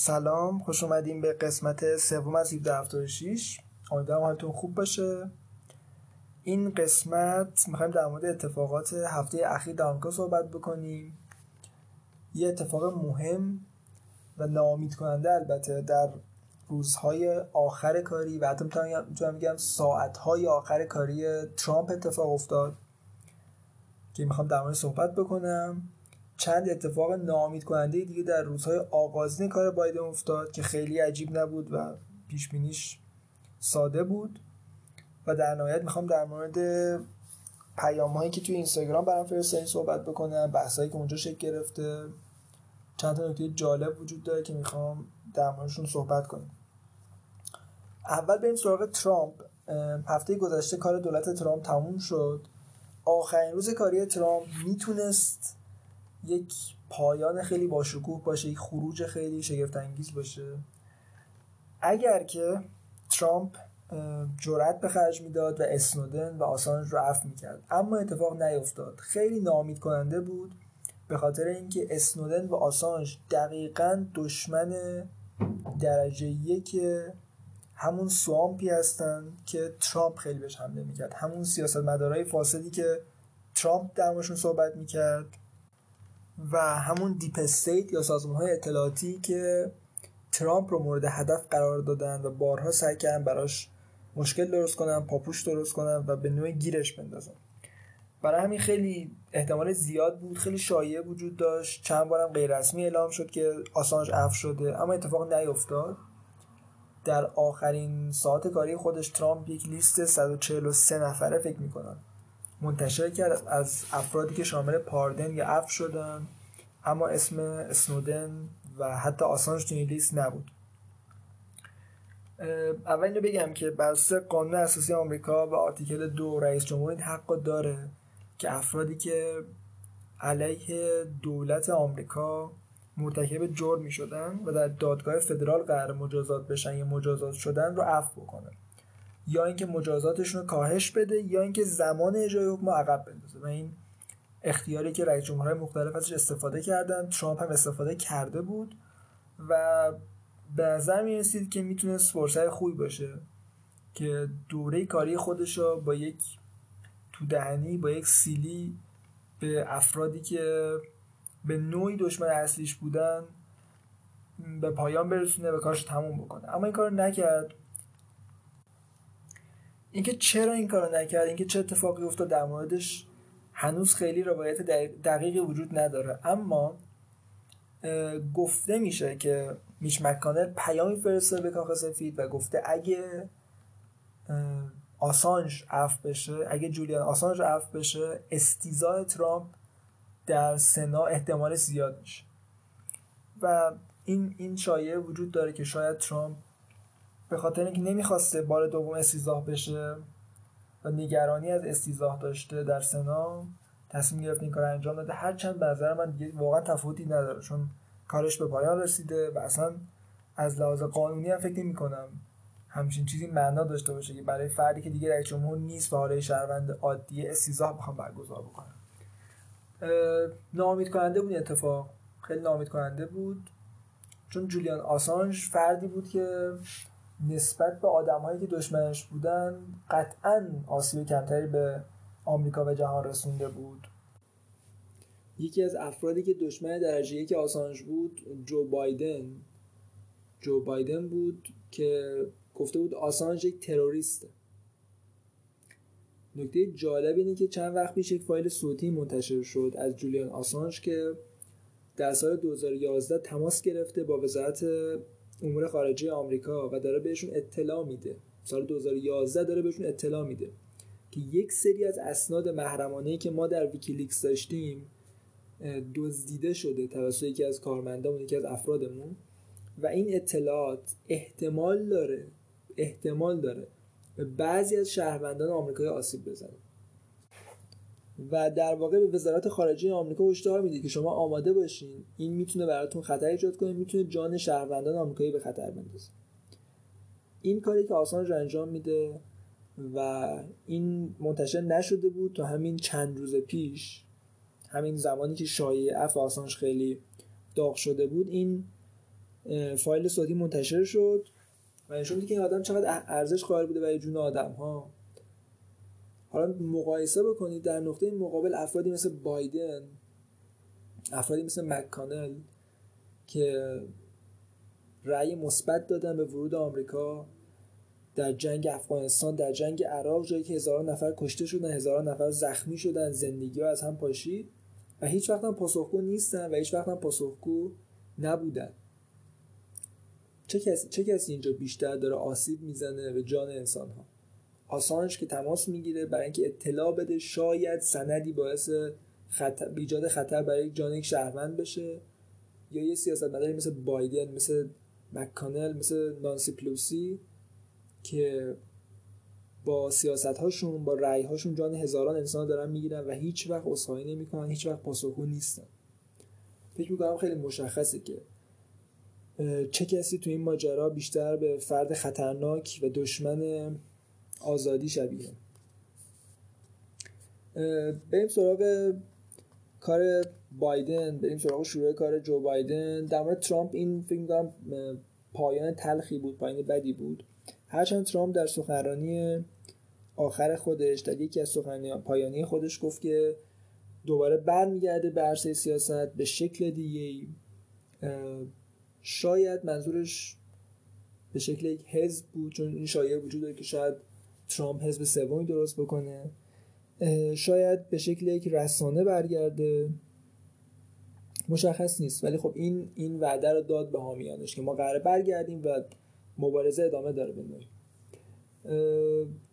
سلام خوش اومدیم به قسمت سوم از 1776 امیدوارم حالتون خوب باشه. این قسمت می‌خوایم در مورد اتفاقات هفته اخیر در آمریکا صحبت بکنیم. یه اتفاق مهم و ناامید کننده البته در روزهای آخر کاری و حتی می‌تونم بگم ساعتهای آخر کاری ترامپ اتفاق افتاد که می‌خوام در مورد صحبت بکنم. چند اتفاق ناامید کننده دیگه در روزهای آغازین کار بایدن افتاد که خیلی عجیب نبود و پیش بینیش ساده بود. و در نهایت می‌خوام در مورد پیام هایی که توی اینستاگرام برام فرستادین صحبت بکنم بحثایی که اونجا شکل گرفته. چند تا نکته جالب وجود داره که می‌خوام در موردشون صحبت کنم. اول بریم سراغ ترامپ. هفته گذشته کار دولت ترامپ تموم شد. آخرین روز کاری ترامپ می‌تونست یک پایان خیلی باشکوه باشه یک خروج خیلی شگفت انگیز باشه. اگر که ترامپ جرأت به خرج می‌داد و اسنودن و آسانج رو عفو می‌کرد اما اتفاق نیفتاد. خیلی نامید کننده بود به خاطر اینکه اسنودن و آسانج دقیقا دشمن درجه یک همون سوامپی هستن که ترامپ خیلی بهش حمله می‌کرد. همون سیاست مدارای فاسدی که ترامپ در صحبت می‌کرد. و همون deep state یا سازمان های اطلاعاتی که ترامپ رو مورد هدف قرار دادن و بارها سعی کردن براش مشکل درست کنن پاپوش درست کنن و به نوع گیرش بندازن. برای همین خیلی احتمال زیاد بود خیلی شایعه وجود داشت. چند بارم غیر رسمی اعلام شد که آسانژ عفو شده اما اتفاق نیفتاد. در آخرین ساعت کاری خودش ترامپ یک لیست 143 نفره فکر می‌کنن. منتشر کرد از افرادی که شامل پاردن یا اف شدن اما اسم اسنودن و حتی آسانج توی لیست نبود. اول اینو بگم که بر قانون اساسی آمریکا و آرتیکل دو رئیس جمهور این حق داره که افرادی که علیه دولت آمریکا مرتکب جرم می شدن و در دادگاه فدرال قرار مجازات بشن یا مجازات شدن رو عفو بکنه یا اینکه مجازاتشون رو کاهش بده یا اینکه زمان اجرای حکم عقب بندازه. و این اختیاری که رئیس جمهورهای مختلف ازش استفاده کردن ترامپ هم استفاده کرده بود و به نظر می رسید که می‌تونست فرصت خوبی باشه که دوره کاری خودش رو با یک تو دهنی با یک سیلی به افرادی که به نوعی دشمن اصلیش بودن به پایان برسونه و کارش تموم بکنه. اما این کار نکرد. اینکه چرا این کارو نکرد اینکه چه اتفاقی افتاد در موردش هنوز خیلی روایت دقیقی وجود نداره. اما گفته میشه که میش مکانر پیامی فرسته به کاخ سفید و گفته اگه آسانج اف بشه اگه جولیان آسانج اف بشه استیزای ترامپ در سنا احتمال زیاد میشه. و این این شایعه وجود داره که شاید ترامپ به خاطر اینکه نمی‌خواسته بار دوم استیزاه بشه و نگرانی از استیزاه داشته در سنا تصمیم گرفت این کار انجام داده هرچند به نظر من دیگه واقعا تفاوتی نداره چون کارش به پایان رسیده و اصلا از لحاظ قانونی هم فکر نمی کنم همچین چیزی معنا داشته باشه که برای فردی که دیگه رئیس جمهور نیست و حاله شهروند عادی استیزاه بخوام برگزار بکنم. ناامید کننده بود اتفاق. خیلی ناامید کننده بود. چون جولیان آسانج فردی بود که نسبت به آدمهایی که دشمنش بودن قطعا آسیب کمتری به آمریکا و جهان رسونده بود. یکی از افرادی که دشمن درجه یک آسانج بود جو بایدن. جو بایدن بود که گفته بود آسانج یک تروریسته. نکته جالب اینه که چند وقت پیش یک فایل صوتی منتشر شد از جولیان آسانج که در سال 2011 تماس گرفته با وزارت امور خارجه آمریکا و داره بهشون اطلاع میده. سال 2011 داره بهشون اطلاع میده که یک سری از اسناد محرمانه که ما در ویکیلیکس داشتیم دزدیده شده توسط یکی از کارمندان یکی از افرادمون. و این اطلاعات احتمال داره احتمال داره به بعضی از شهروندان آمریکایی آسیب بزنه. و در واقع به وزارت خارجه آمریکا هشدار میده که شما آماده باشین. این می‌تونه براتون خطر ایجاد کنه می‌تونه جان شهروندان آمریکایی به خطر بندازه. این کاری که آسانج انجام میده و این منتشر نشده بود تا همین چند روز پیش همین زمانی که شایعه اف آسانج خیلی داغ شده بود این فایل صوتی منتشر شد و نشون که این آدم چقدر ارزش قائل بوده برای جون آدم ها حالا مقایسه بکنید در نقطه مقابل افرادی مثل بایدن افرادی مثل مکانل که رأی مثبت دادن به ورود آمریکا در جنگ افغانستان در جنگ عراق جایی که هزاران نفر کشته شدن هزاران نفر زخمی شدن زندگی ها از هم پاشید و هیچ وقت هم پاسخگو نیستن و هیچ وقت هم پاسخگو نبودن. چه کسی, چه کسی اینجا بیشتر داره آسیب می‌زنه به جان انسان ها آسانش که تماس می‌گیره برای اینکه اطلاع بده شاید سندی باعث خطر ایجاد خطر برای جان یک شهروند بشه یا یه سیاستمداری مثل بایدن مثل مکانل مثل نانسی پلوسی که با سیاست هاشون با رأی هاشون جان هزاران انسان دارن می‌گیرن و هیچ وقت اصحایی نمی‌کنن هیچ وقت پاسخگو نیستن. فکر می‌کنم خیلی مشخصه که چه کسی تو این ماجرا بیشتر به فرد خطرناک و دشمن آزادی شبیه. بریم سراغ کار بایدن بریم سراغ شروع کار جو بایدن. در مورد ترامپ این فکر می‌کنم پایان تلخی بود پایان بدی بود. هرچند ترامپ در سخنرانی آخر خودش در یکی از سخنرانی پایانی خودش گفت که دوباره برمیگرده به عرصه سیاست به شکل دیگه شاید منظورش به شکل یک حزب بود چون این شایعه وجود داره که شاید ترامپ حزب سومی درست بکنه. شاید به شکل یک رسانه برگرده. مشخص نیست. ولی خب این این وعده رو داد به حامیانش که ما قراره برگردیم و مبارزه ادامه داره بنوی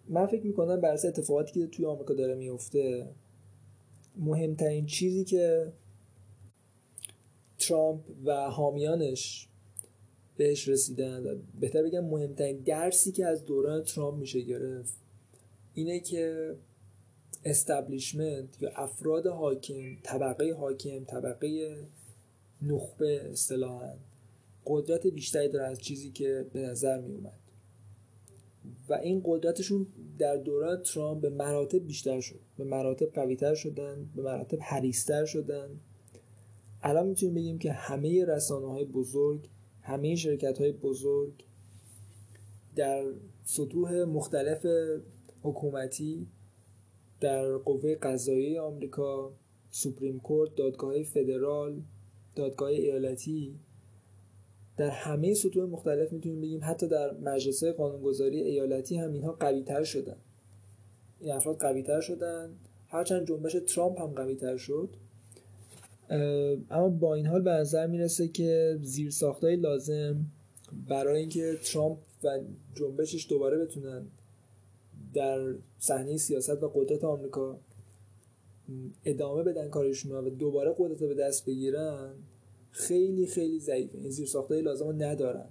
من فکر می‌کنم بر اتفاقاتی که توی آمریکا داره میفته مهمترین چیزی که ترامپ و حامیانش بهش رسیدن بهتر بگم مهمترین درسی که از دوران ترامپ میشه گرفت اینه که استبلیشمنت یا افراد حاکم طبقه حاکم طبقه نخبه اصطلاحا قدرت بیشتری داره از چیزی که به نظر می اومد و این قدرتشون در دوران ترامپ به مراتب بیشتر شد به مراتب قویتر شدن به مراتب حریستر شدن. الان می‌تونیم بگیم که همه رسانه های بزرگ همه شرکت های بزرگ در سطوح مختلف حکومتی در قوه قضایی آمریکا سوپریم کورت دادگاه فدرال دادگاه ایالتی در همه سطوح مختلف می‌تونیم بگیم حتی در مجلس قانونگذاری ایالتی هم اینها قوی تر شدن. این افراد قوی تر شدن. هرچند جنبش ترامپ هم قوی تر شد. اما با این حال به نظر می‌رسه که زیر ساختای لازم برای اینکه ترامپ و جنبشش دوباره بتونن در صحنه سیاست و قدرت آمریکا ادامه بدن کارشون و دوباره قدرت به دست بگیرن خیلی خیلی ضعیفه. این زیر ساختای لازم رو ندارن.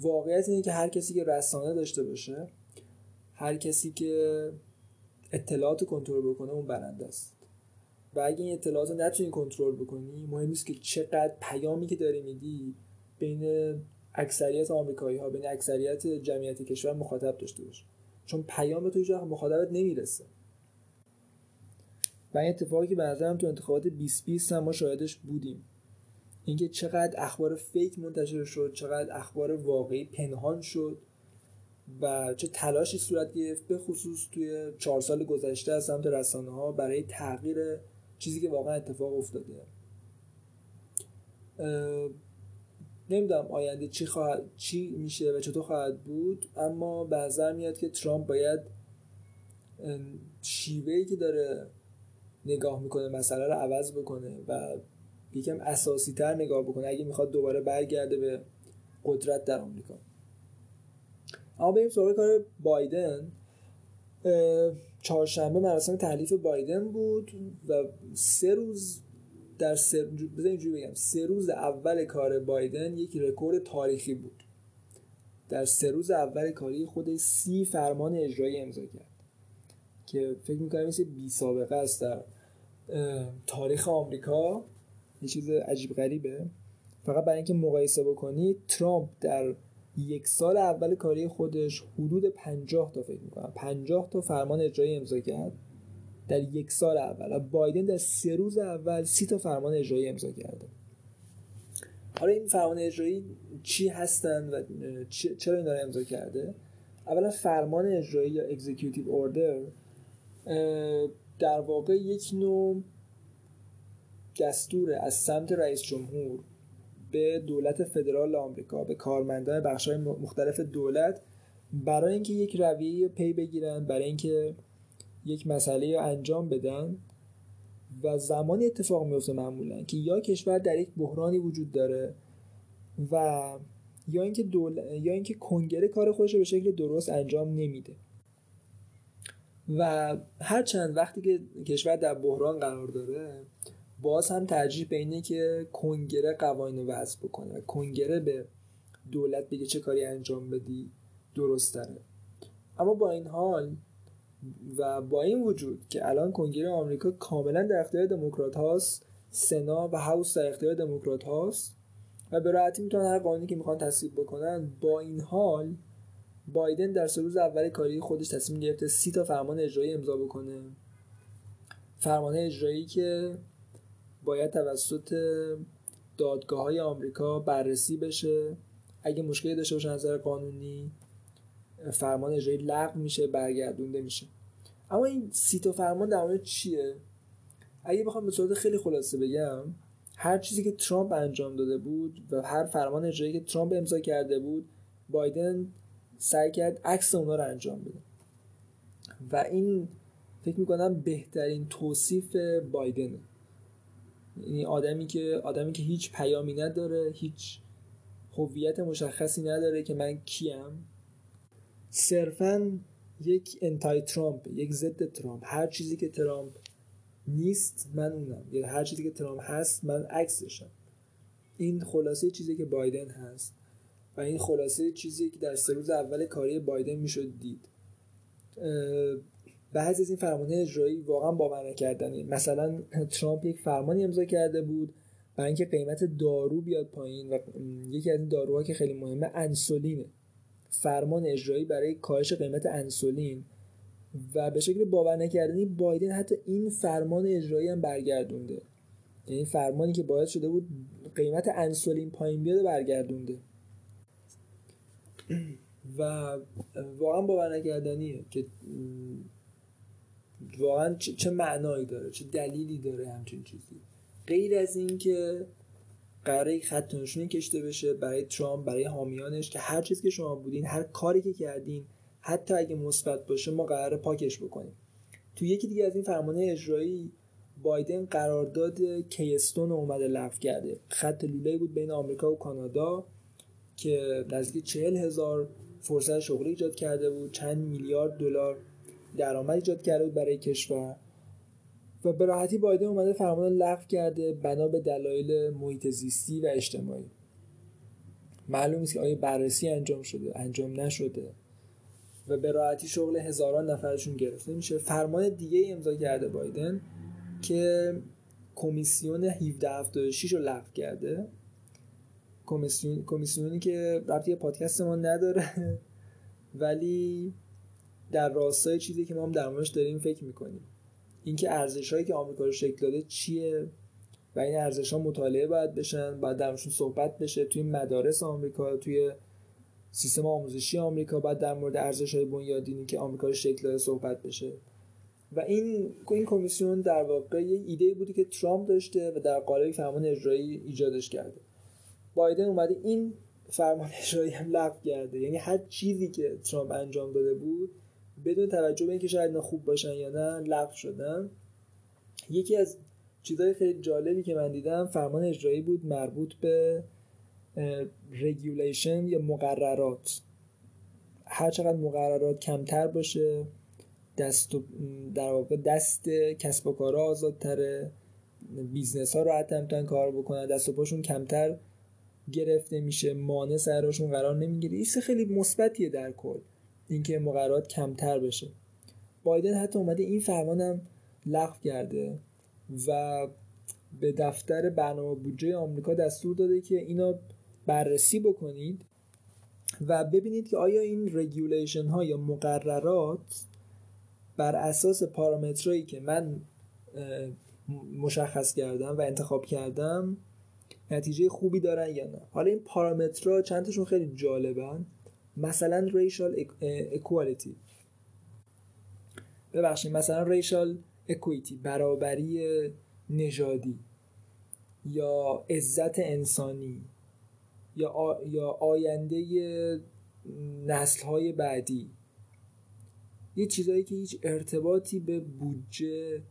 واقعیت اینه که هر کسی که رسانه داشته باشه هر کسی که اطلاعات کنترل بکنه اون برنده است. و اگه این اطلاعات رو نتونی کنترل بکنی مهم نیست که چقدر پیامی که داری میدی بین اکثریت آمریکایی ها بین اکثریت جمعیت کشور مخاطب داشته باشه چون پیام تو هیچ مخاطبت نمی‌رسه. و این اتفاقی که به نظرم تو انتخابات 2020 هم ما شاهدش بودیم. اینکه چقدر اخبار فیک منتشر شد چقدر اخبار واقعی پنهان شد و چه تلاشی صورت گرفت به خصوص توی چهار سال گذشته از سمت رسانه ها برای تغییر چیزی که واقعا اتفاق افتاده. نمی‌دونم آینده چی خواهد چی میشه و چطور خواهد بود اما به نظر میاد که ترامپ باید شیوهی که داره نگاه می‌کنه مسئله رو عوض بکنه و یکم اساسی تر نگاه بکنه اگه می‌خواد دوباره برگرده به قدرت در آمریکا. اما بریم سراغ کار بایدن. چهارشنبه مراسم تحلیف بایدن بود و سه روز در سه اینجوری بگم سه روز اول کار بایدن یک رکورد تاریخی بود. در سه روز اول کاری خود سی فرمان اجرایی امضا کرد که فکر می‌کنم مثل بی سابقه است در تاریخ آمریکا. یه چیز عجیب غریبه. فقط برای اینکه مقایسه بکنید ترامپ در یک سال اول کاری خودش حدود 50 تا فکر می‌کنم. 50 تا فرمان اجرایی امضا کرد در یک سال اول بایدن در سه روز اول سی تا فرمان اجرایی امضا کرده. حالا این فرمان اجرایی چی هستن و چرا این داره امضا کرده؟ اولا فرمان اجرایی یا اکزیکیوتیو اوردر در واقع یک نوع دستور از سمت رئیس جمهور به دولت فدرال آمریکا به کارمندان بخش‌های مختلف دولت برای اینکه یک رویه پی بگیرن برای اینکه یک مسئله رو انجام بدن و زمانی اتفاق میفته معمولا که یا کشور در یک بحرانی وجود داره و یا اینکه دول... یا اینکه کنگره کار خودش رو به شکل درست انجام نمیده. و هر چند وقتی که کشور در بحران قرار داره باز هم ترجیح به اینه که کنگره قوانین وضع بکنه و کنگره به دولت بگه چه کاری انجام بدی درست داره اما با این حال و با این وجود که الان کنگره آمریکا کاملا در اختیار دموکرات هاست سنا و هاوس در اختیار دموکرات هاست و به راحتی می‌تونن هر قانونی که می‌خوان تصویب بکنن با این حال بایدن در سه روز اول کاری خودش تصمیم گرفته سی تا فرمان اجرایی امضا بکنه. فرمان اجرایی که باید توسط دادگاه های آمریکا بررسی بشه. اگه مشکلی داشته باشه نظر قانونی فرمان اجرایی لغو میشه برگردونده میشه. اما این سی تا فرمان در مورد چیه؟ اگه بخوام به صورت خیلی خلاصه بگم هر چیزی که ترامپ انجام داده بود و هر فرمان اجرایی که ترامپ امضا کرده بود بایدن سعی کرد عکس اونا رو انجام بده. و این فکر می‌کنم بهترین توصیف بایدنه. یعنی آدمی که آدمی که هیچ پیامی نداره هیچ هویت مشخصی نداره که من کیم. صرفا یک انتای ترامپ یک ضد ترامپ هر چیزی که ترامپ نیست من اونم. یا هر چیزی که ترامپ هست من عکسشم. این خلاصه چیزی که بایدن هست. و این خلاصه چیزی که در سه روز اول کاری بایدن می‌شد دید. بعضی از این فرمان اجرایی واقعا باور نکردنی. مثلا ترامپ یک فرمانی امضا کرده بود برای اینکه قیمت دارو بیاد پایین و یکی از این داروها که خیلی مهمه انسولینه. فرمان اجرایی برای کاهش قیمت انسولین و به شکل باور نکردنی بایدن حتی این فرمان اجرایی هم برگردونده. یعنی فرمانی که باید شده بود قیمت انسولین پایین بیاد برگردونده. و واقعا باور نکردنیه که واقعا چه معنایی داره؟ چه دلیلی داره همچین چیزی؟ غیر از این که قراره خط نشونی کشته بشه برای ترامپ برای حامیانش که هر چیزی که شما بودین هر کاری که کردین حتی اگه مثبت باشه ما قراره پاکش بکنیم. تو یکی دیگه از این فرمانه اجرایی بایدن قرارداد کیستون اومده لغو کرده. خط لوله بود بین آمریکا و کانادا که نزدیک چهل هزار فرصت شغلی ایجاد کرده بود. چند میلیارد دلار درآمد ایجاد کرده بود برای کشور. و به راحتی بایدن اومده فرمان لغو کرده بنا به دلایل محیط زیستی و اجتماعی. معلوم نیست که آیا بررسی انجام شده انجام نشده. و به راحتی شغل هزاران نفرشون گرفته میشه. فرمان دیگه امضا کرده بایدن که کمیسیون 1776 رو لغو کرده. کمیسیون کمیسیونی که ربطی پادکست ما نداره. ولی در راستای چیزی که ما هم در موردش داریم فکر می‌کنیم. اینکه ارزش هایی که آمریکا رو شکل داده چیه و این ارزش ها مطالعه باید بشن باید درمشون صحبت بشه. توی مدارس آمریکا توی سیستم آموزشی آمریکا باید در مورد ارزش های بنیادینی که آمریکا رو شکل داده صحبت بشه. و این این کمیسیون در واقع یه ایده بودی که ترامپ داشته و در قالب فرمان اجرایی ایجادش کرده. بایدن اومده این فرمان اجرایی هم لغو کرده. یعنی هر چیزی که ترامپ انجام داده بود بدون توجه به اینکه شاید خوب باشن یا نه لغو شدن. یکی از چیزهای خیلی جالبی که من دیدم فرمان اجرایی بود مربوط به رگولیشن یا مقررات. هر چقدر مقررات کمتر باشه دست در واقع دست کسب و کارها آزادتره business ها راحت می‌تونن کار بکنن دست و پاشون کمتر گرفته میشه مانع سرشون قرار نمی‌گیره. این خیلی مثبتیه در کل. اینکه مقررات کمتر بشه. بایدن حتی اومده این فرمانم لغو کرده و به دفتر برنامه بودجه آمریکا دستور داده که اینا بررسی بکنید و ببینید که آیا این regulation ها یا مقررات بر اساس پارامترهایی که من مشخص کردم و انتخاب کردم نتیجه خوبی دارن یا نه. حالا این پارامترها چند تاشون خیلی جالبن. مثلا ریشال اکوالیتی ببخشید مثلا ریشال اکویتی برابری نژادی یا عزت انسانی یا یا آینده نسل های بعدی. یه چیزایی که هیچ ارتباطی به بودجه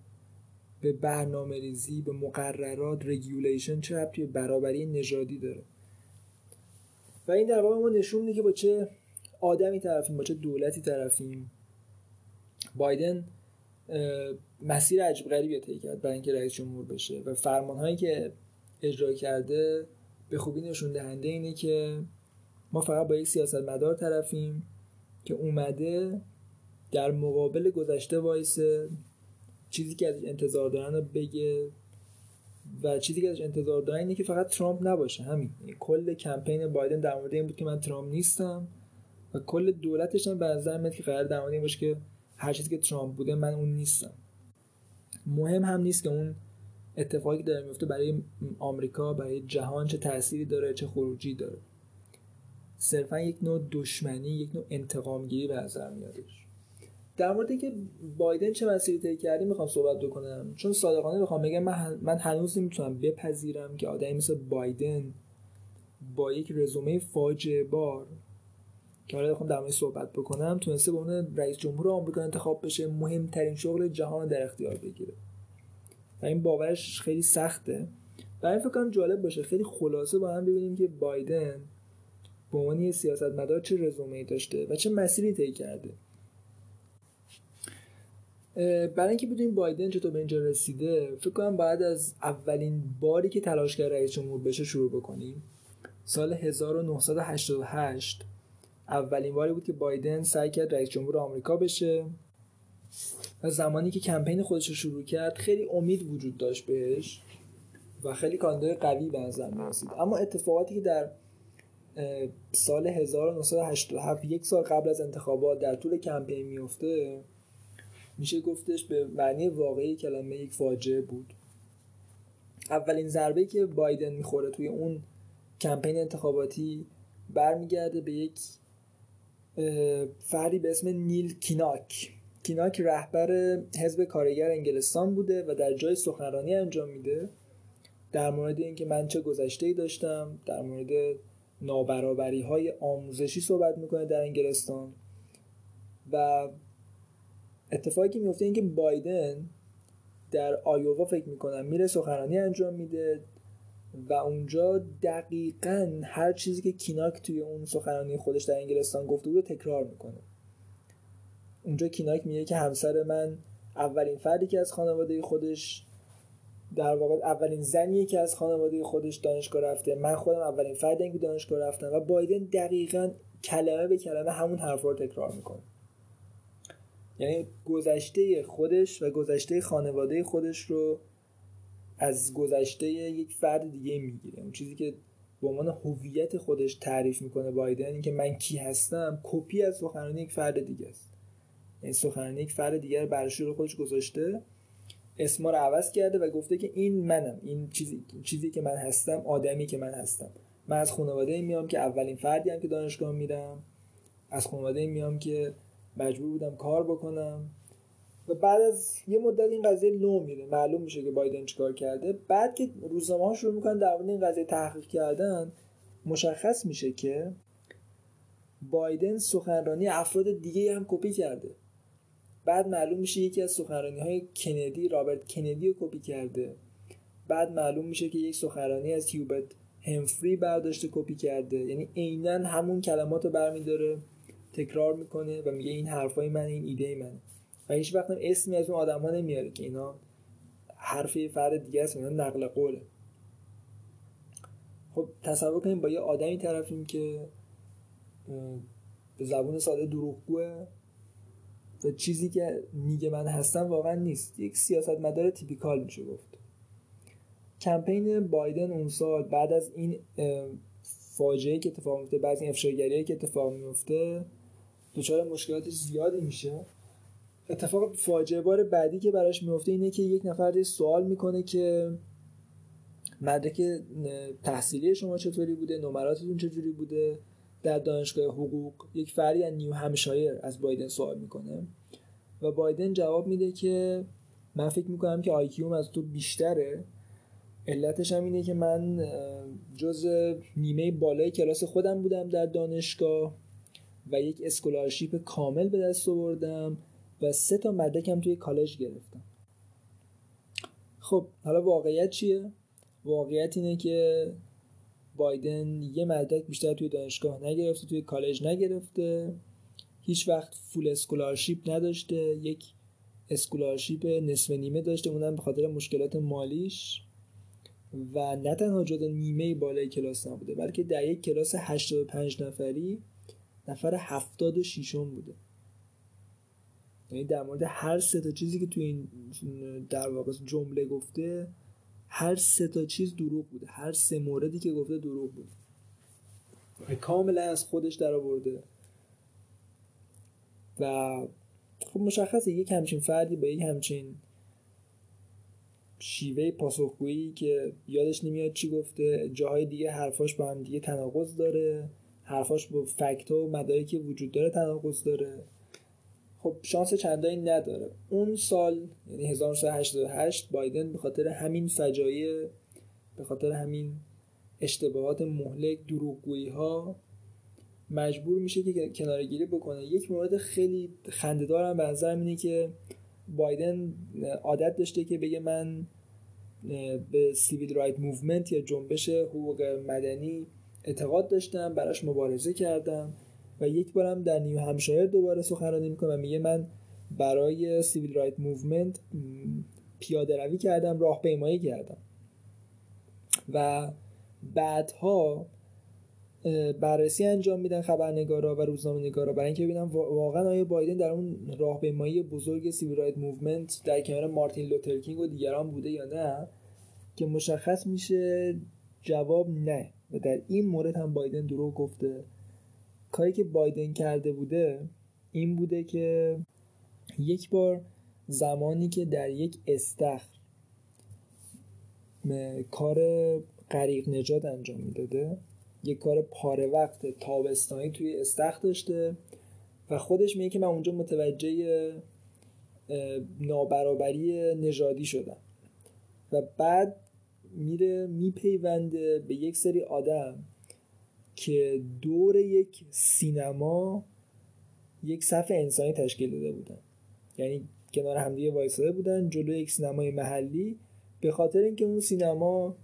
به برنامه ریزی به مقررات رگولیشن چه برابری نژادی داره؟ و این در واقع ما نشون میده که با چه آدمی طرفیم با چه دولتی طرفیم. بایدن مسیر عجیب غریبی طی کرد برای اینکه رئیس جمهور بشه و فرمان هایی که اجرا کرده به خوبی نشون دهنده اینه که ما فقط با یک سیاست مدار طرفیم که اومده در مقابل گذشته وایسه چیزی که ازش انتظار دارن رو بگه. و چیزی که ازش انتظار دارن اینه که فقط ترامپ نباشه. همین. کل کمپین بایدن در مورد این بود که من ترامپ نیستم و کل دولتش هم به نظر میاد که قرار در مورد این باشه که هر چیزی که ترامپ بوده من اون نیستم. مهم هم نیست که اون اتفاقی داره میفته برای آمریکا برای جهان چه تأثیری داره چه خروجی داره. صرفا یک نوع دشمنی یک نوع انتقامگیری به نظر میادش. در مورد که بایدن چه مسیری طی کرده می‌خوام صحبت بکنم. چون صادقانه بخوام بگم من, هنوز نمی‌تونم بپذیرم که آدمی مثل بایدن با یک رزومه فاجعه بار که حالا بخوام در مورد صحبت بکنم تونسته به عنوان رئیس جمهور آمریکا انتخاب بشه مهمترین شغل جهان در اختیار بگیره. و این باورش خیلی سخته. برای فکر کنم جالب باشه خیلی خلاصه با هم ببینیم که بایدن به عنوان سیاستمدار چه رزومه داشته و چه مسیری طی کرده. برای اینکه بدونیم بایدن چطور به اینجا رسیده فکر کنم باید از اولین باری که تلاش کرد رئیس جمهور بشه شروع بکنیم. سال 1988 اولین باری بود که بایدن سعی کرد رئیس جمهور آمریکا بشه و زمانی که کمپین خودش رو شروع کرد خیلی امید وجود داشت بهش و خیلی کاندید قوی به نظر می‌رسید اما اتفاقاتی که در سال 1987 یک سال قبل از انتخابات در طول کمپین میفته میشه گفتش به معنی واقعی کلمه یک فاجعه بود. اولین ضربه که بایدن می‌خوره توی اون کمپین انتخاباتی برمیگرده به یک فردی به اسم نیل کیناک. کیناک رهبر حزب کارگر انگلستان بوده و در جای سخنرانی انجام میده. در مورد اینکه من چه گذشته ای داشتم در مورد نابرابری های آموزشی صحبت می‌کنه در انگلستان و اتفاقی که میفته اینکه بایدن در آیووا فکر می‌کنم میره سخنرانی انجام میده و اونجا دقیقا هر چیزی که کیناک توی اون سخنرانی خودش در انگلستان گفته بود تکرار می‌کنه. اونجا کیناک میگه که همسر من اولین فردی که از خانواده خودش در واقع اولین زنیه که از خانواده خودش دانشگاه رفته. من خودم اولین فردی که دانشگاه رفتم و بایدن دقیقا کلمه به کلمه همون حرف رو تکرار می‌کنه. یعنی گذشته خودش و گذشته خانواده خودش رو از گذشته یک فرد دیگه می‌گیره. اون چیزی که به عنوان هویت خودش تعریف می‌کنه بایدن اینکه من کی هستم؟ کپی از سخنرانی یک فرد دیگه است. یعنی سخنرانی یک فرد دیگر برش رو خودش گذاشته اسما رو عوض کرده و گفته که این منم. این چیزی چیزی که من هستم آدمی که من هستم. من از خانواده میام که اولین فردی هم که دانشگاه میرم. از خانواده میام که مجبور بودم کار بکنم. و بعد از یه مدت این قضیه لو میره. معلوم میشه که بایدن چیکار کرده. بعد که روزنامه ها شروع می‌کنن در مورد این قضیه تحقیق کردن مشخص میشه که بایدن سخنرانی افراد دیگه هم کپی کرده. بعد معلوم میشه یکی از سخنرانی های کندی رابرت کندی رو کپی کرده. بعد معلوم میشه که یک سخنرانی از هیوبرت همفری برداشته کپی کرده. یعنی عینا همون کلمات رو برمیداره. تکرار می‌کنه و میگه این حرفای من این ایده منه. و هیچ وقت اسمی از اون آدم ها نمیاره که اینا حرف فرد دیگه است اینا نقل قوله. خب تصور کنیم با یه آدمی طرفیم که به زبون ساده دروغگوه و چیزی که میگه من هستم واقعا نیست. یک سیاست مدار تیپیکال میشه گفت. کمپین بایدن اون سال بعد از این فاجعه که اتفاق میفته بعد این که اتفاق میفته دچار مشکلات زیادی میشه. اتفاق فاجعه بار بعدی که براش میفته اینه که یک نفر سوال می‌کنه که مدرک تحصیلی شما چطوری بوده نمراتتون چجوری بوده؟ در دانشگاه حقوق یک فردی از نیوهمشایر از بایدن سوال می‌کنه و بایدن جواب میده که من فکر می‌کنم که IQ م از تو بیشتره. علتش هم اینه که من جزء نیمه بالای کلاس خودم بودم در دانشگاه. و یک scholarship کامل به دست آوردم و سه تا مدرکم توی کالج گرفتم خب حالا واقعیت چیه؟ واقعیت اینه که بایدن یه مدرک بیشتر توی دانشگاه نگرفته توی کالج نگرفته هیچ وقت full scholarship نداشته یک scholarship نصف نیمه داشته اونم به خاطر مشکلات مالیش و نه تنها جزء نیمه بالای کلاس نبوده بلکه در یک کلاس 85 نفری نفر 76 بوده. یعنی در مورد هر سه تا چیزی که توی این در واقع جمله گفته هر سه تا چیز دروغ بوده. هر سه موردی که گفته دروغ بوده کاملا از خودش در آورده. و خب مشخصه یک همچین فردی با یک همچین شیوه پاسخگویی که یادش نمیاد چی گفته جاهای دیگه حرفاش با هم دیگه تناقض داره. حرفاش با fact و مدارکی وجود داره تناقض داره. خب شانس چندانی نداره. اون سال یعنی 1988 بایدن به خاطر همین فجایع به خاطر همین اشتباهات مهلک دروغگویی ها مجبور میشه که کناره‌گیری بکنه. یک مورد خیلی خنده‌دار هم به نظر اینه که بایدن عادت داشته که بگه من به civil rights movement یا جنبش حقوق مدنی اعتقاد داشتم براش مبارزه کردم و یک بارم در نیوهمشایر دوباره سخنرانی می‌کنه و میگه من برای civil rights movement پیاده روی کردم راهپیمایی کردم. و بعدها بررسی انجام میدن خبرنگارا و روزنامه نگارا برای اینکه ببینن واقعا آیا بایدن در اون راهپیمایی بزرگ civil rights movement در کنار مارتین لوتر کینگ و دیگران بوده یا نه که مشخص میشه؟ جواب نه. و در این مورد هم بایدن دروغ گفته. کاری که بایدن کرده بوده این بوده که یک بار زمانی که در یک استخر کار غریق نجات انجام می‌داده یک کار پاره وقت تابستانی توی استخر داشته و خودش میگه که من اونجا متوجه نابرابری نژادی شدم. و بعد میره میپیونده به یک سری آدم که دور یک سینما یک صف انسانی تشکیل داده بودن. یعنی کنار همدیگه وایساده بودن جلو یک سینمای محلی به خاطر اینکه اون سینما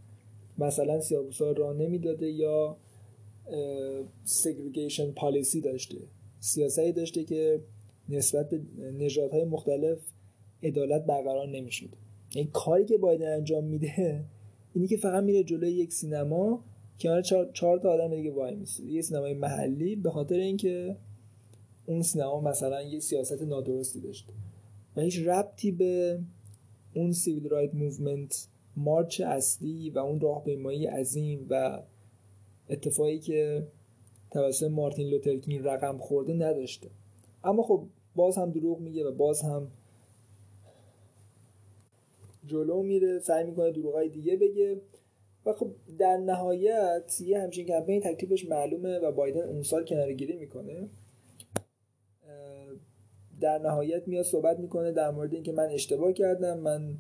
مثلا سیابوسا راه نمی‌داده یا سگریگیشن پالیسی داشته. سیاستی داشته که نسبت به نژادهای مختلف عدالت برقرار نمی‌شد این کاری که باید انجام میده اینی که فقط میره جلوی یک سینما کنار چهار, چهار تا آدم دیگه وای میسته یه سینمای محلی به خاطر اینکه اون سینما مثلا یه سیاست نادرستی داشته و هیچ ربطی به اون civil rights movement march اصلی و اون راهپیمایی عظیم و اتفاقی که توسط مارتین لوترکینگ رقم خورده نداشته. اما خب باز هم دروغ میگه و باز هم جلو میره سعی می‌کنه دروغای دیگه بگه. و خب در نهایت یه همچین کمپین تکلیفش معلومه و بایدن اون سال کنارگیری می‌کنه. در نهایت میاد صحبت می‌کنه در مورد اینکه من اشتباه کردم من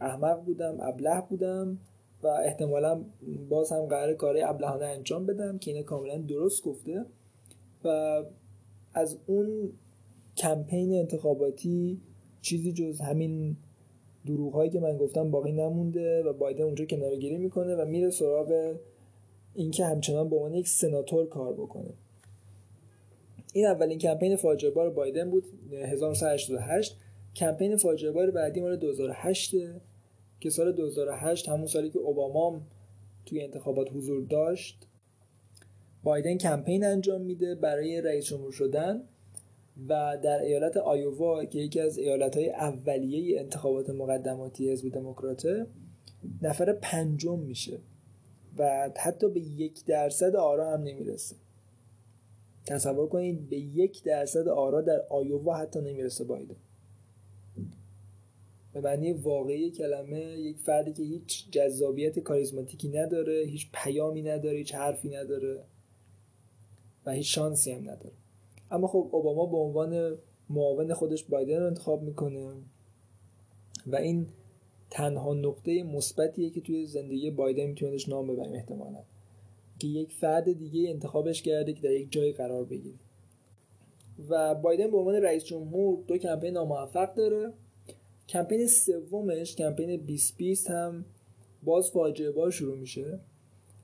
احمق بودم ابله بودم و احتمالا باز هم قرار کار ابلهانه انجام بدم که اینه کاملا درست گفته. و از اون کمپین انتخاباتی چیزی جز همین دروغ هایی که من گفتم باقی نمونده و بایدن اونجا کنارگیری می‌کنه و میره سراغ اینکه همچنان به عنوان یک سناتور کار بکنه. این اولین کمپین فاجعه بار بایدن بود 1988 کمپین فاجعه بار بعدی مال 2008 که سال 2008 همون سالی که اوباما توی انتخابات حضور داشت. بایدن کمپین انجام میده برای رئیس جمهور شدن. و در ایالت آیووا که یکی از ایالت های اولیه انتخابات مقدماتی حزب دموکراته نفر پنجم میشه و حتی به یک درصد آرا هم نمی‌رسه. تصور کنید به یک درصد آرا در آیووا حتی نمی‌رسه بایدن به معنی واقعی کلمه یک فردی که هیچ جذابیت کاریزماتیکی نداره هیچ پیامی نداره هیچ حرفی نداره و هیچ شانسی هم نداره. اما خب اوباما به عنوان معاون خودش بایدن رو انتخاب می‌کنه. و این تنها نقطه مثبتیه که توی زندگی بایدن میتونهش نام ببریم احتمالا. که یک فرد دیگه انتخابش کرده که در یک جای قرار بگیره. و بایدن به عنوان رئیس جمهور دو کمپین ناموفق داره. کمپین سومش کمپین 2020 هم باز فاجعه بار شروع میشه.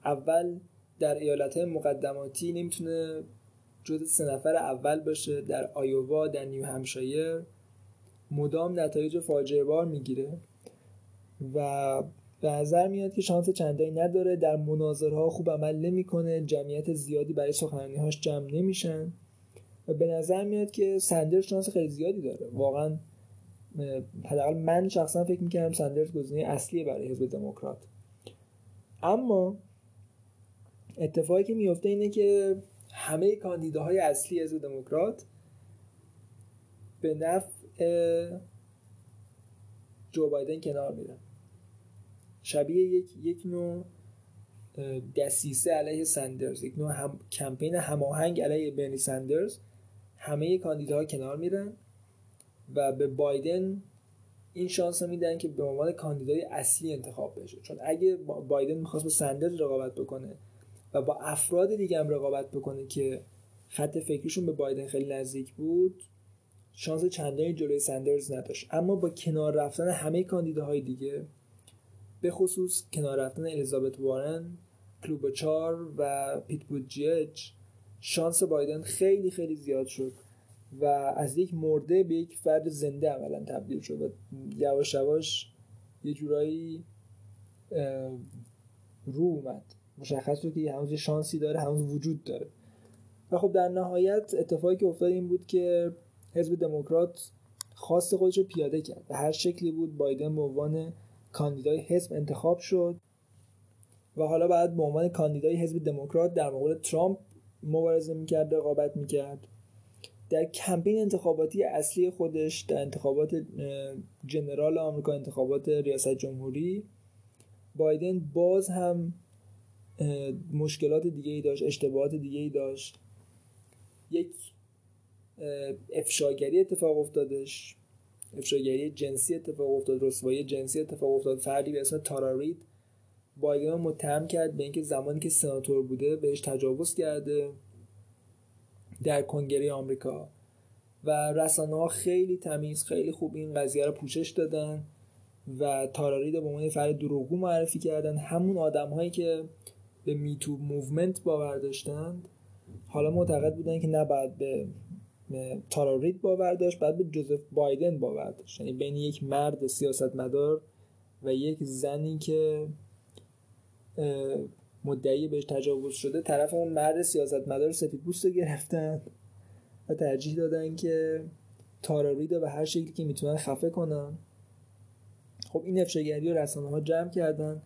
اول در ایالت مقدماتی نمی‌تونه جز سه نفر اول باشه در آیووا در نیو همشایر مدام نتایج فاجعه بار می‌گیره و به نظر میاد که شانس چندانی نداره. در مناظرها خوب عمل نمی‌کنه جمعیت زیادی برای سخنرانیهاش جمع نمیشن. و به نظر میاد که سندرز شانس خیلی زیادی داره. واقعا حداقل من شخصا فکر می‌کردم سندرز گزینه اصلی برای حزب دموکرات. اما اتفاقی که میفته اینه که همه کاندیداهای اصلی حزب دموکرات به نفع جو بایدن کنار میرن. شبیه یک یک نوع دسیسه علیه سندرز یک نوع هم... کمپین هماهنگ علیه برنی سندرز. همه کاندیداها کنار میرن و به بایدن این شانس رو میدن که به عنوان کاندیدای اصلی انتخاب بشه. چون اگه بایدن می‌خواست با سندرز رقابت بکنه و با افراد دیگه هم رقابت بکنه که خط فکریشون به بایدن خیلی نزدیک بود شانس چندانی جلوی سندرز نداشت. اما با کنار رفتن همه کاندیداهای دیگه به خصوص کنار رفتن الیزابت وارن کلوبچار و پیت بوجیج شانس بایدن خیلی خیلی زیاد شد و از یک مرده به یک فرد زنده عملا تبدیل شد و یواش یواش یه جورایی رو اومد. مشخص شد که هنوز شانسی داره هنوز وجود داره. و خب در نهایت اتفاقی که افتاد این بود که حزب دموکرات خواست خودش رو پیاده کرد. به هر شکلی بود بایدن به عنوان کاندیدای حزب انتخاب شد و حالا بعد به عنوان کاندیدای حزب دموکرات در مقابل ترامپ مبارزه می‌کرد رقابت می‌کرد. در کمپین انتخاباتی اصلی خودش در انتخابات جنرال آمریکا انتخابات ریاست جمهوری بایدن باز هم مشکلات دیگه ای داشت اشتباهات دیگه ای داشت. یک افشاگری اتفاق افتادش. افشاگری جنسی اتفاق افتاد رسوایی جنسی اتفاق افتاد. فردی به اسم تارارید بایدن متهم کرد به اینکه زمانی که سناتور بوده بهش تجاوز کرده در کنگره آمریکا و رسانه ها خیلی تمیز خیلی خوب این قضیه رو پوشش دادن و تارا رید به عنوان فرد دروغگو معرفی کردن. همون آدم هایی که به MeToo movement باور داشتند. حالا معتقد بودن که نباید به تارا رید باور داشت باید به جوزف بایدن باور داشت. یعنی بین یک مرد سیاستمدار و یک زنی که مدعی بهش تجاوز شده طرف اون مرد سیاستمدار سفید پوست گرفتن و ترجیح دادن که تارارید رو به هر شکلی که می‌تونن خفه کنن. خب این افشاگری رو رسانه ها جمع کردن.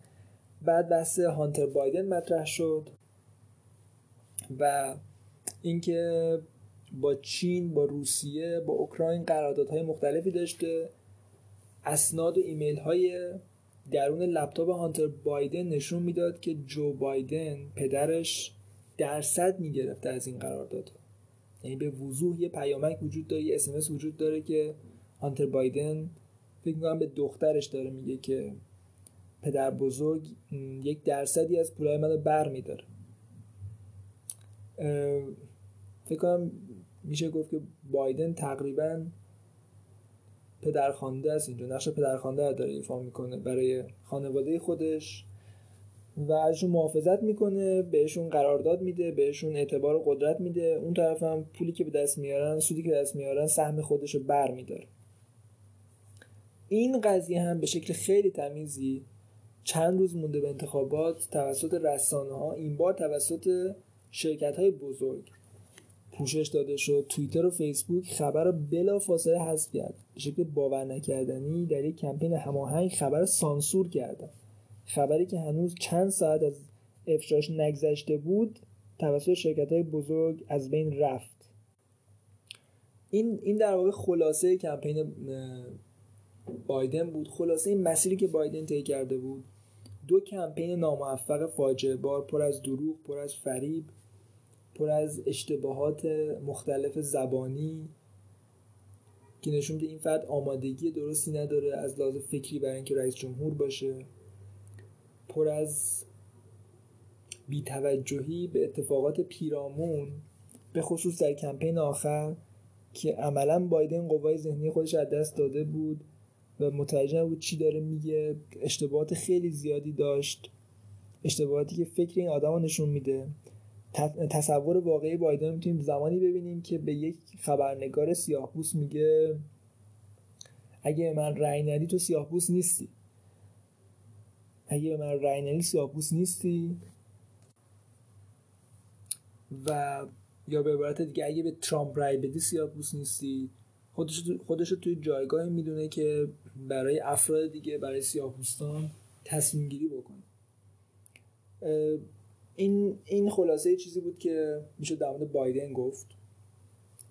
بعد بحث هانتر بایدن مطرح شد و اینکه با چین با روسیه با اوکراین قراردادهای مختلفی داشته اسناد و ایمیل های درون لپتاپ هانتر بایدن نشون می‌داد که جو بایدن پدرش درصد می‌گرفته از این قرارداد یعنی به وضوح یه پیامک وجود داره یه اسمس وجود داره که هانتر بایدن فکر می‌کنم به دخترش داره میگه که پدر بزرگ یک درصدی از پولای منو بر میداره فکر کنم میشه گفت که بایدن تقریبا پدرخوانده است اینجا. نقش پدرخوانده داره ایفا می‌کنه برای خانواده خودش و ازشون محافظت می‌کنه بهشون قرارداد میده بهشون اعتبار و قدرت میده. اون طرف هم پولی که به دست میارن سودی که به دست میارن سهم خودش رو بر میداره این قضیه هم به شکل خیلی تمیزی چند روز مونده به انتخابات توسط رسانه ها این بار توسط شرکت های بزرگ. پوشش داده شد توییتر و فیسبوک خبر رو بلا فاصله حذف کرد. به شکل باور نکردنی در یک کمپین هماهنگ خبر سانسور کردن. خبری که هنوز چند ساعت از افشاش نگذشته بود توسط شرکت های بزرگ از بین رفت. این این در واقع خلاصه کمپین بایدن بود. خلاصه این مسیری که بایدن طی کرده بود. دو کمپین ناموفق فاجعه بار پر از دروغ پر از فریب پر از اشتباهات مختلف زبانی که نشون میده این فرد آمادگی درستی نداره از لحاظ فکری برای اینکه رئیس جمهور باشه پر از بیتوجهی به اتفاقات پیرامون به خصوص در کمپین آخر که عملا بایدن قوای ذهنی خودش از دست داده بود. و متوجه بود چی داره میگه. اشتباهات خیلی زیادی داشت. اشتباهاتی که فکر این آدم نشون میده. تصور واقعی بایدن می‌تونیم زمانی ببینیم که به یک خبرنگار سیاهپوست میگه اگه من رأی ندی تو سیاهپوست نیستی. اگه به من رأی ندی سیاهپوست نیستی. و یا به عبارت دیگه اگه به ترامپ رأی بدی سیاهپوست نیستی. خودش خودش توی جایگاه می‌دونه که برای افراد دیگه برای سیاهپوستان تصمیم گیری بکنه این این خلاصه چیزی بود که میشه در مورد بایدن گفت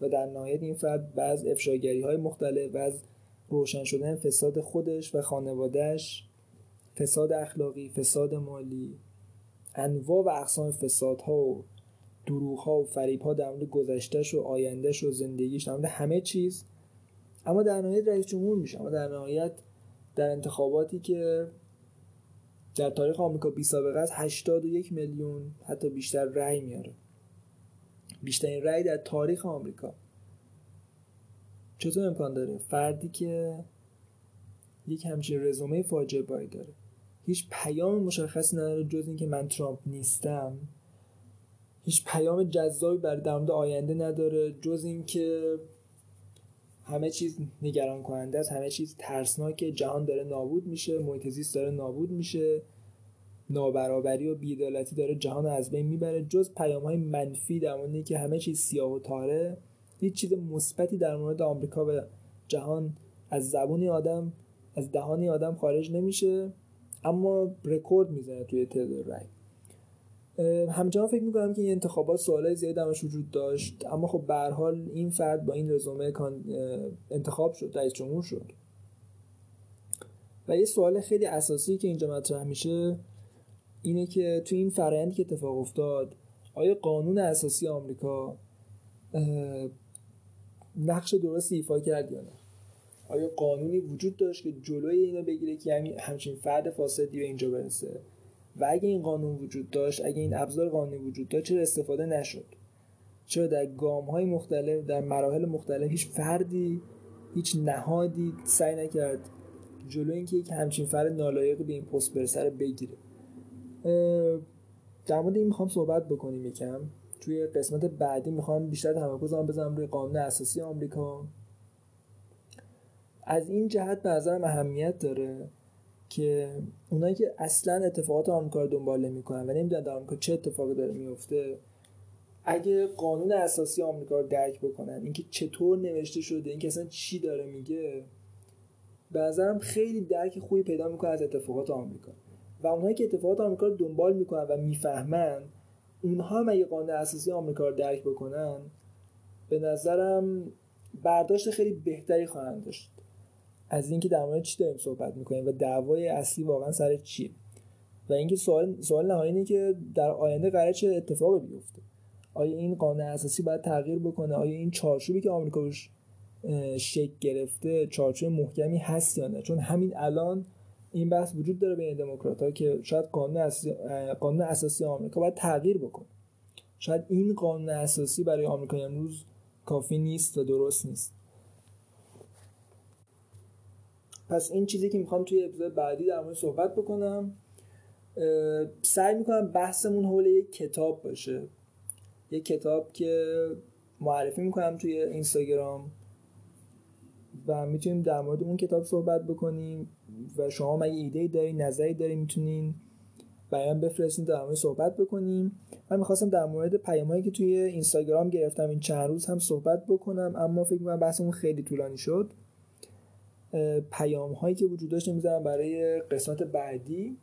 و در نهایت این فرد بعض افشاگری های مختلف و از روشن شدن فساد خودش و خانوادهش فساد اخلاقی فساد مالی انواع و اقسام فسادها و دروغ ها و فریب ها در مورد گذشتهش و آیندهش و زندگیش در مورد همه چیز اما در نهایت رئیس جمهور میشه. اما در نهایت در انتخاباتی که در تاریخ آمریکا بی سابقه است 81 میلیون حتی بیشتر رأی میاره. بیشترین رأی در تاریخ آمریکا. چطور امکان داره؟ فردی که یک همچین رزومه فاجعه بایی داره. هیچ پیام مشخصی نداره جز اینکه من ترامپ نیستم. هیچ پیام جذابی برای در آینده نداره جز اینکه همه چیز نگران کننده است همه چیز ترسناکه جهان داره نابود میشه محیط زیست داره نابود میشه نابرابری و بیعدالتی داره جهان از بین می‌بره. جز پیام های منفی در مورد که همه چیز سیاه و تاره هیچ چیز مثبتی در مورد آمریکا و جهان از زبونی آدم از دهانی آدم خارج نمیشه اما رکورد می‌زنه توی تعداد رای همچنان فکر می‌کنم که این انتخابات سوالای زیادی درش وجود داشت. اما خب به حال این فرد با این رزومه انتخاب شد رئیس جمهور شد. و یه سوال خیلی اساسی که اینجا مطرح میشه اینه که تو این فرآیندی که اتفاق افتاد آیا قانون اساسی آمریکا نقش درست ایفا کرد یا نه؟ آیا قانونی وجود داشت که جلوی اینو بگیره که همچین فرد فاسدی به اینجا برسه؟ و اگه این قانون وجود داشت اگه این ابزار قانونی وجود داشت چرا استفاده نشد؟ چرا در گام های مختلف در مراحل مختلف هیچ فردی هیچ نهادی سعی نکرد جلو اینکه یک همچین فرد نالایق به این پست برسه رو بگیره؟ در مورد این می‌خوام صحبت بکنیم یکم. توی قسمت بعدی می‌خوام بیشتر تمرکز بزنم روی قانون اساسی آمریکا. از این جهت به نظرم اهمیت داره که اونایی که اصلا اتفاقات آمریکا رو دنبال نمی‌کنن و نمی‌دونن در آمریکا چه اتفاقی داره میفته اگه قانون اساسی آمریکا رو درک بکنن اینکه چطور نوشته شده اینکه اصلا چی داره میگه به نظرم خیلی درک خوبی پیدا می‌کنه از اتفاقات آمریکا. و اونایی که اتفاقات آمریکا رو دنبال می‌کنن و می‌فهمن اونها هم اگه قانون اساسی آمریکا رو درک بکنن به نظرم برداشت خیلی بهتری خواهند داشت. از اینکه در مورد چی داریم صحبت می‌کنیم و دعوای اصلی واقعا سر چیه و اینکه سوال سوال نهایی اینه که در آینده قرار چه اتفاقی بیفته؟ آیا این قانون اساسی باید تغییر بکنه؟ آیا این چارچوبی که آمریکا روش شکل گرفته چارچوب محکمی هست یا نه؟ چون همین الان این بحث وجود داره بین دموکرات که شاید قانون اساسی, قانون اساسی آمریکا باید تغییر بکنه. شاید این قانون اساسی برای آمریکا امروز کافی نیست و درست نیست. پس این چیزی که می‌خوام توی اپیزود بعدی در مورد صحبت بکنم سعی می‌کنم بحثمون حول یک کتاب باشه. یک کتاب که معرفی می‌کنم توی اینستاگرام و می‌تونیم در مورد اون کتاب صحبت بکنیم و شما اگه ایده داری نظری داری می‌تونین بیان بفرستین در مورد صحبت بکنیم. من می‌خواستم در مورد پیامهایی که توی اینستاگرام گرفتم این چند روز هم صحبت بکنم اما فکر می‌کنم بحثمون خیلی طولانی شد. پیام هایی که وجود داشت می‌ذارم برای قسمت بعدی.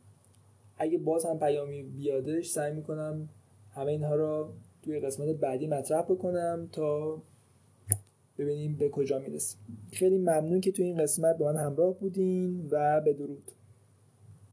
اگه باز هم پیامی بیادش سعی می‌کنم همه اینها رو توی قسمت بعدی مطرح بکنم تا ببینیم به کجا می‌رسیم. خیلی ممنون که تو این قسمت با من همراه بودین و بدرود